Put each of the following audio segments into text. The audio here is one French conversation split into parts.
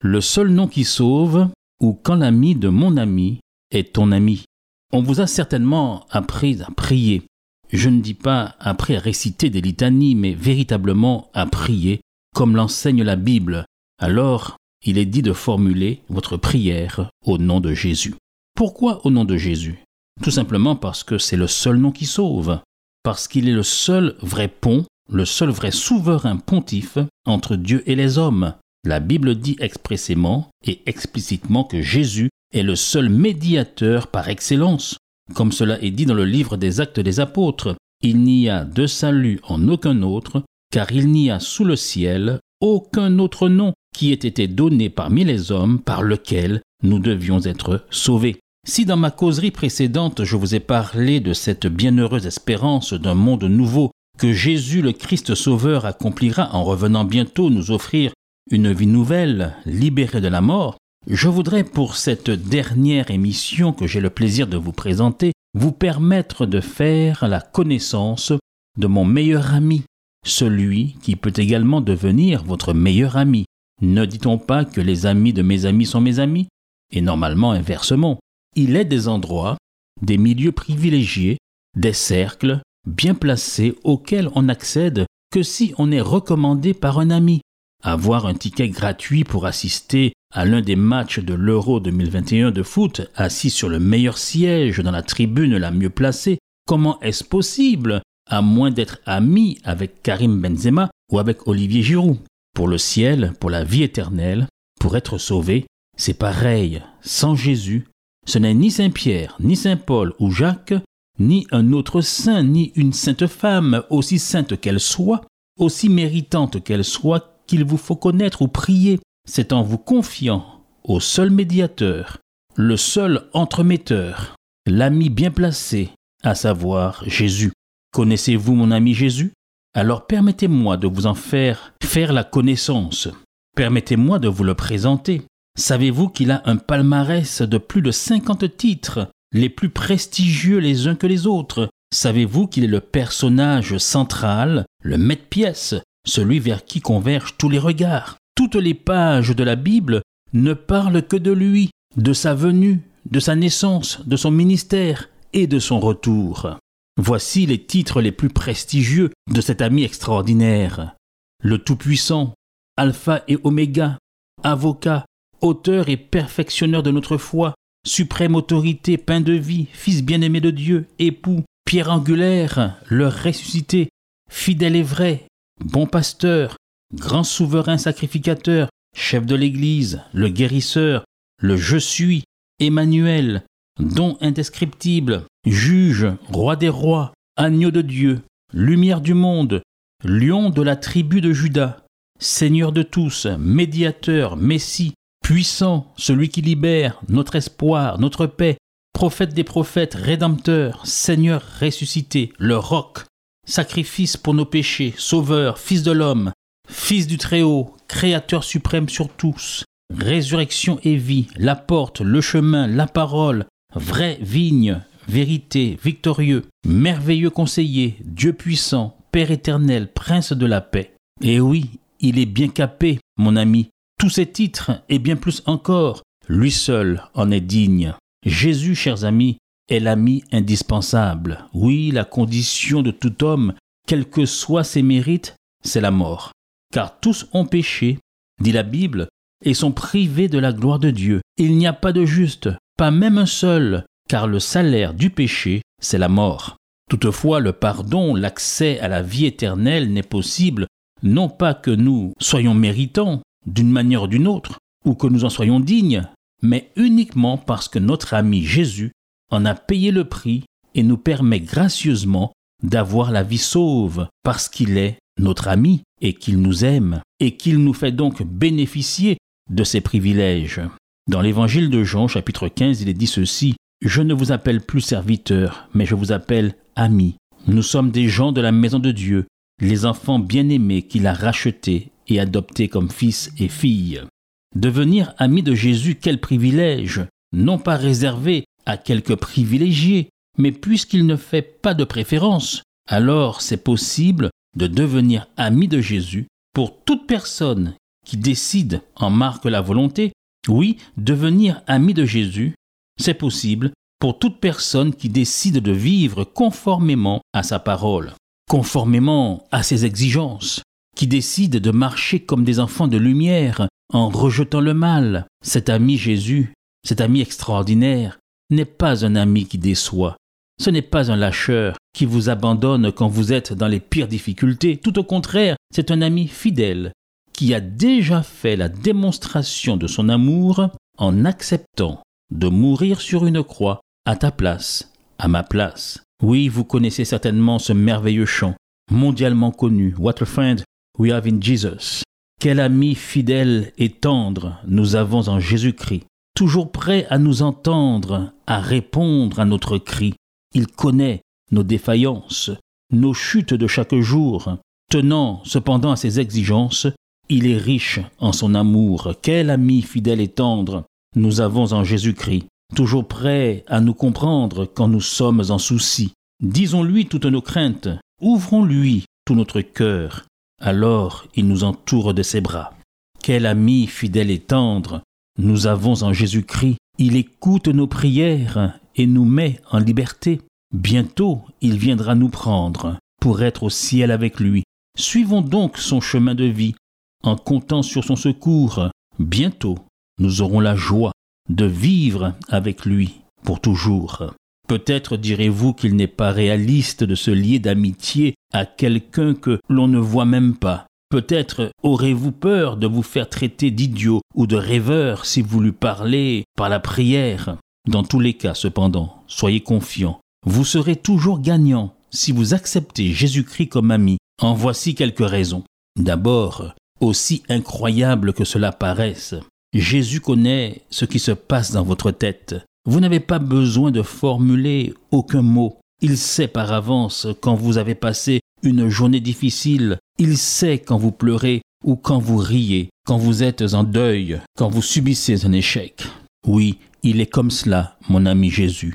Le seul nom qui sauve, ou quand l'ami de mon ami est ton ami. On vous a certainement appris à prier. Je ne dis pas appris à réciter des litanies, mais véritablement à prier, comme l'enseigne la Bible. Alors, il est dit de formuler votre prière au nom de Jésus. Pourquoi au nom de Jésus? Tout simplement parce que c'est le seul nom qui sauve, parce qu'il est le seul vrai pont, le seul vrai souverain pontife entre Dieu et les hommes. La Bible dit expressément et explicitement que Jésus est le seul médiateur par excellence. Comme cela est dit dans le livre des actes des apôtres, il n'y a de salut en aucun autre, car il n'y a sous le ciel aucun autre nom qui ait été donné parmi les hommes par lequel nous devions être sauvés. Si dans ma causerie précédente je vous ai parlé de cette bienheureuse espérance d'un monde nouveau que Jésus le Christ Sauveur accomplira en revenant bientôt nous offrir une vie nouvelle, libérée de la mort, je voudrais pour cette dernière émission que j'ai le plaisir de vous présenter, vous permettre de faire la connaissance de mon meilleur ami, celui qui peut également devenir votre meilleur ami. Ne dit-on pas que les amis de mes amis sont mes amis? Et normalement inversement. Il est des endroits, des milieux privilégiés, des cercles bien placés auxquels on accède que si on est recommandé par un ami. Avoir un ticket gratuit pour assister à l'un des matchs de l'Euro 2021 de foot, assis sur le meilleur siège dans la tribune la mieux placée, comment est-ce possible, à moins d'être ami avec Karim Benzema ou avec Olivier Giroud? Pour le ciel, pour la vie éternelle, pour être sauvé, c'est pareil. Sans Jésus, ce n'est ni Saint Pierre, ni Saint Paul ou Jacques, ni un autre saint, ni une sainte femme, aussi sainte qu'elle soit, aussi méritante qu'elle soit, qu'il vous faut connaître ou prier. C'est en vous confiant au seul médiateur, le seul entremetteur, l'ami bien placé, à savoir Jésus. Connaissez-vous mon ami Jésus? Alors permettez-moi de vous en faire faire la connaissance. Permettez-moi de vous le présenter. Savez-vous qu'il a un palmarès de plus de 50 titres, les plus prestigieux les uns que les autres? Savez-vous qu'il est le personnage central, le maître-pièce, celui vers qui convergent tous les regards Toutes les pages de la Bible ne parlent que de lui, de sa venue, de sa naissance, de son ministère et de son retour. Voici les titres les plus prestigieux de cet ami extraordinaire. Le Tout-Puissant, Alpha et Oméga, avocat, auteur et perfectionneur de notre foi, suprême autorité, pain de vie, fils bien-aimé de Dieu, époux, pierre angulaire, le ressuscité, fidèle et vrai, bon pasteur, grand souverain sacrificateur, chef de l'Église, le guérisseur, le je suis, Emmanuel, don indescriptible, juge, roi des rois, agneau de Dieu, lumière du monde, lion de la tribu de Judas, Seigneur de tous, médiateur, Messie, puissant, celui qui libère, notre espoir, notre paix, prophète des prophètes, rédempteur, Seigneur ressuscité, le roc, sacrifice pour nos péchés, sauveur, fils de l'homme, fils du Très-Haut, créateur suprême sur tous, résurrection et vie, la porte, le chemin, la parole, vraie vigne, vérité, victorieux, merveilleux conseiller, Dieu puissant, Père éternel, Prince de la paix. Et oui, il est bien capé, mon ami. Tous ces titres, et bien plus encore, lui seul en est digne. Jésus, chers amis, est l'ami indispensable. Oui, la condition de tout homme, quels que soient ses mérites, c'est la mort. Car tous ont péché, dit la Bible, et sont privés de la gloire de Dieu. Il n'y a pas de juste, pas même un seul, car le salaire du péché, c'est la mort. Toutefois, le pardon, l'accès à la vie éternelle n'est possible non pas que nous soyons méritants d'une manière ou d'une autre, ou que nous en soyons dignes, mais uniquement parce que notre ami Jésus en a payé le prix et nous permet gracieusement d'avoir la vie sauve, parce qu'il est notre ami et qu'il nous aime, et qu'il nous fait donc bénéficier de ses privilèges. Dans l'évangile de Jean, chapitre 15, il est dit ceci Je ne vous appelle plus serviteur, mais je vous appelle ami. Nous sommes des gens de la maison de Dieu, les enfants bien-aimés qu'il a rachetés et adoptés comme fils et filles. Devenir ami de Jésus, quel privilège, non pas réservé à quelques privilégiés, mais puisqu'il ne fait pas de préférence, alors c'est possible de devenir ami de Jésus pour toute personne qui décide en marque la volonté. Oui, devenir ami de Jésus, c'est possible pour toute personne qui décide de vivre conformément à sa parole, conformément à ses exigences, qui décide de marcher comme des enfants de lumière en rejetant le mal. Cet ami Jésus, cet ami extraordinaire, n'est pas un ami qui déçoit. Ce n'est pas un lâcheur qui vous abandonne quand vous êtes dans les pires difficultés. Tout au contraire, c'est un ami fidèle qui a déjà fait la démonstration de son amour en acceptant de mourir sur une croix à ta place, à ma place. Oui, vous connaissez certainement ce merveilleux chant, mondialement connu, What a friend we have in Jesus. Quel ami fidèle et tendre nous avons en Jésus-Christ, toujours prêt à nous entendre, à répondre à notre cri. Il connaît nos défaillances, nos chutes de chaque jour. Tenant cependant à ses exigences, il est riche en son amour. Quel ami fidèle et tendre nous avons en Jésus-Christ toujours prêt à nous comprendre quand nous sommes en souci. Disons-lui toutes nos craintes, ouvrons-lui tout notre cœur, alors il nous entoure de ses bras. Quel ami fidèle et tendre nous avons en Jésus-Christ, il écoute nos prières et nous met en liberté. Bientôt il viendra nous prendre pour être au ciel avec lui. Suivons donc son chemin de vie en comptant sur son secours. Bientôt nous aurons la joie de vivre avec lui pour toujours. Peut-être direz-vous qu'il n'est pas réaliste de se lier d'amitié à quelqu'un que l'on ne voit même pas. Peut-être aurez-vous peur de vous faire traiter d'idiot ou de rêveur si vous lui parlez par la prière. Dans tous les cas, cependant, soyez confiants. Vous serez toujours gagnant si vous acceptez Jésus-Christ comme ami. En voici quelques raisons. D'abord, aussi incroyable que cela paraisse, Jésus connaît ce qui se passe dans votre tête. Vous n'avez pas besoin de formuler aucun mot. Il sait par avance quand vous avez passé une journée difficile. Il sait quand vous pleurez ou quand vous riez, quand vous êtes en deuil, quand vous subissez un échec. Oui, il est comme cela, mon ami Jésus.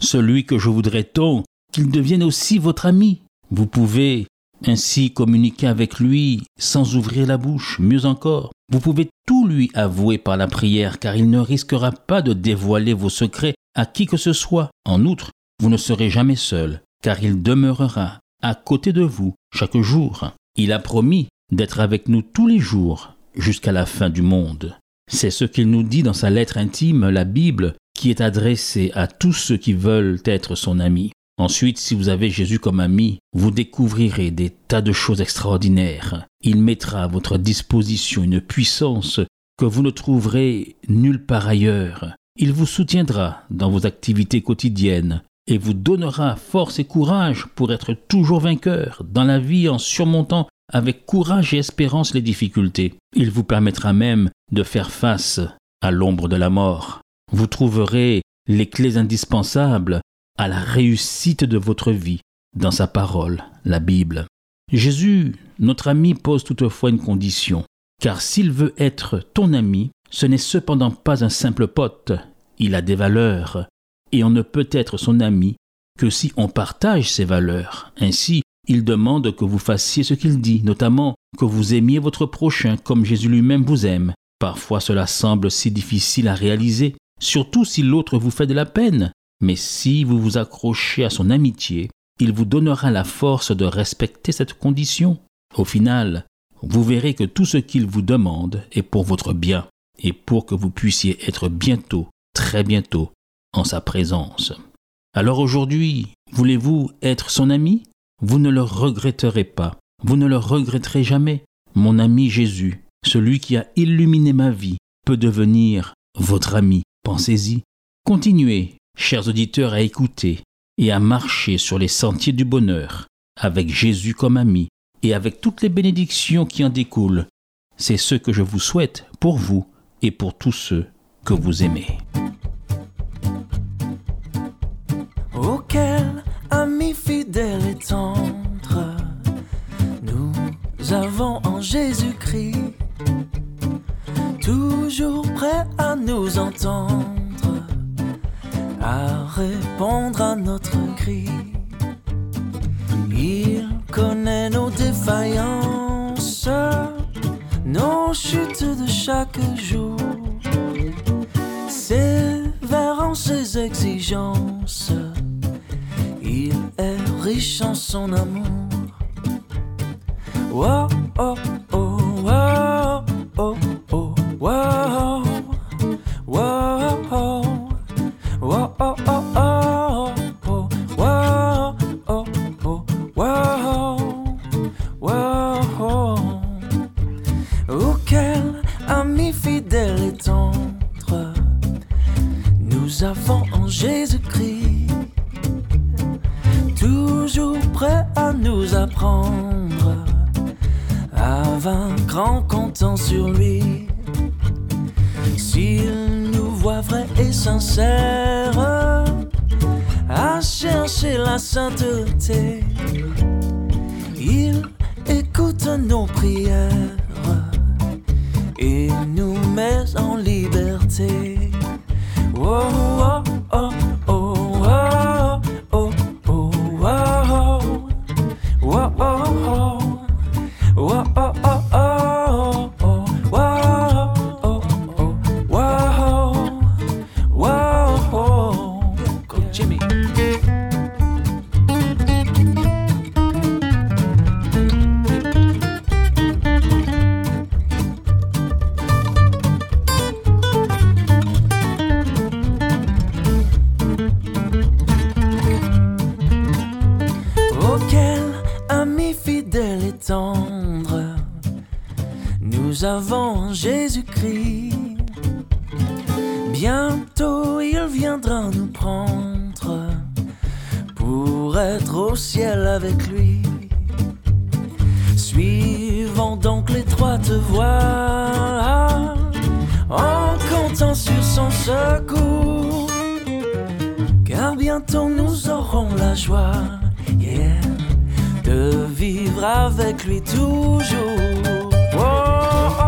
Celui que je voudrais tant qu'il devienne aussi votre ami. Vous pouvez ainsi communiquer avec lui sans ouvrir la bouche, mieux encore. Vous pouvez tout lui avouer par la prière, car il ne risquera pas de dévoiler vos secrets à qui que ce soit. En outre, vous ne serez jamais seul, car il demeurera à côté de vous chaque jour. Il a promis d'être avec nous tous les jours jusqu'à la fin du monde. C'est ce qu'il nous dit dans sa lettre intime, la Bible, qui est adressée à tous ceux qui veulent être son ami. Ensuite, si vous avez Jésus comme ami, vous découvrirez des tas de choses extraordinaires. Il mettra à votre disposition une puissance que vous ne trouverez nulle part ailleurs. Il vous soutiendra dans vos activités quotidiennes et vous donnera force et courage pour être toujours vainqueur dans la vie en surmontant avec courage et espérance les difficultés. Il vous permettra même de faire face à l'ombre de la mort. Vous trouverez les clés indispensables à la réussite de votre vie dans sa parole, la Bible. Jésus, notre ami, pose toutefois une condition, car s'il veut être ton ami, ce n'est cependant pas un simple pote, il a des valeurs, et on ne peut être son ami que si on partage ses valeurs. Ainsi, il demande que vous fassiez ce qu'il dit, notamment que vous aimiez votre prochain comme Jésus lui-même vous aime. Parfois cela semble si difficile à réaliser, surtout si l'autre vous fait de la peine, mais si vous vous accrochez à son amitié, il vous donnera la force de respecter cette condition. Au final, vous verrez que tout ce qu'il vous demande est pour votre bien et pour que vous puissiez être bientôt, très bientôt, en sa présence. Alors aujourd'hui, voulez-vous être son ami? Vous ne le regretterez pas, vous ne le regretterez jamais. Mon ami Jésus, celui qui a illuminé ma vie, peut devenir votre ami. Pensez-y. Continuez chers auditeurs, à écouter et à marcher sur les sentiers du bonheur, avec Jésus comme ami et avec toutes les bénédictions qui en découlent. C'est ce que je vous souhaite pour vous et pour tous ceux que vous aimez. Nous avons en Jésus-Christ, toujours prêt à nous entendre, à répondre à notre cri. Il connaît nos défaillances, nos chutes de chaque jour. Sévère en ses exigences, il est riche en son amour. Wow, oh, oh, wow, oh, oh, wow, wow, oh, oh, oh, oh, oh, oh, oh, wow. Auquel ami fidèle et tendre, nous avons en Jésus-Christ, toujours prêt à nous apprendre à vaincre en comptant sur lui. S'il nous voit vrai et sincère, à chercher la sainteté, il écoute nos prières et nous met en Jésus-Christ. Bientôt il viendra nous prendre pour être au ciel avec lui. Suivons donc l'étroite voie en comptant sur son secours. Car bientôt nous aurons la joie de vivre avec lui toujours. Oh, oh,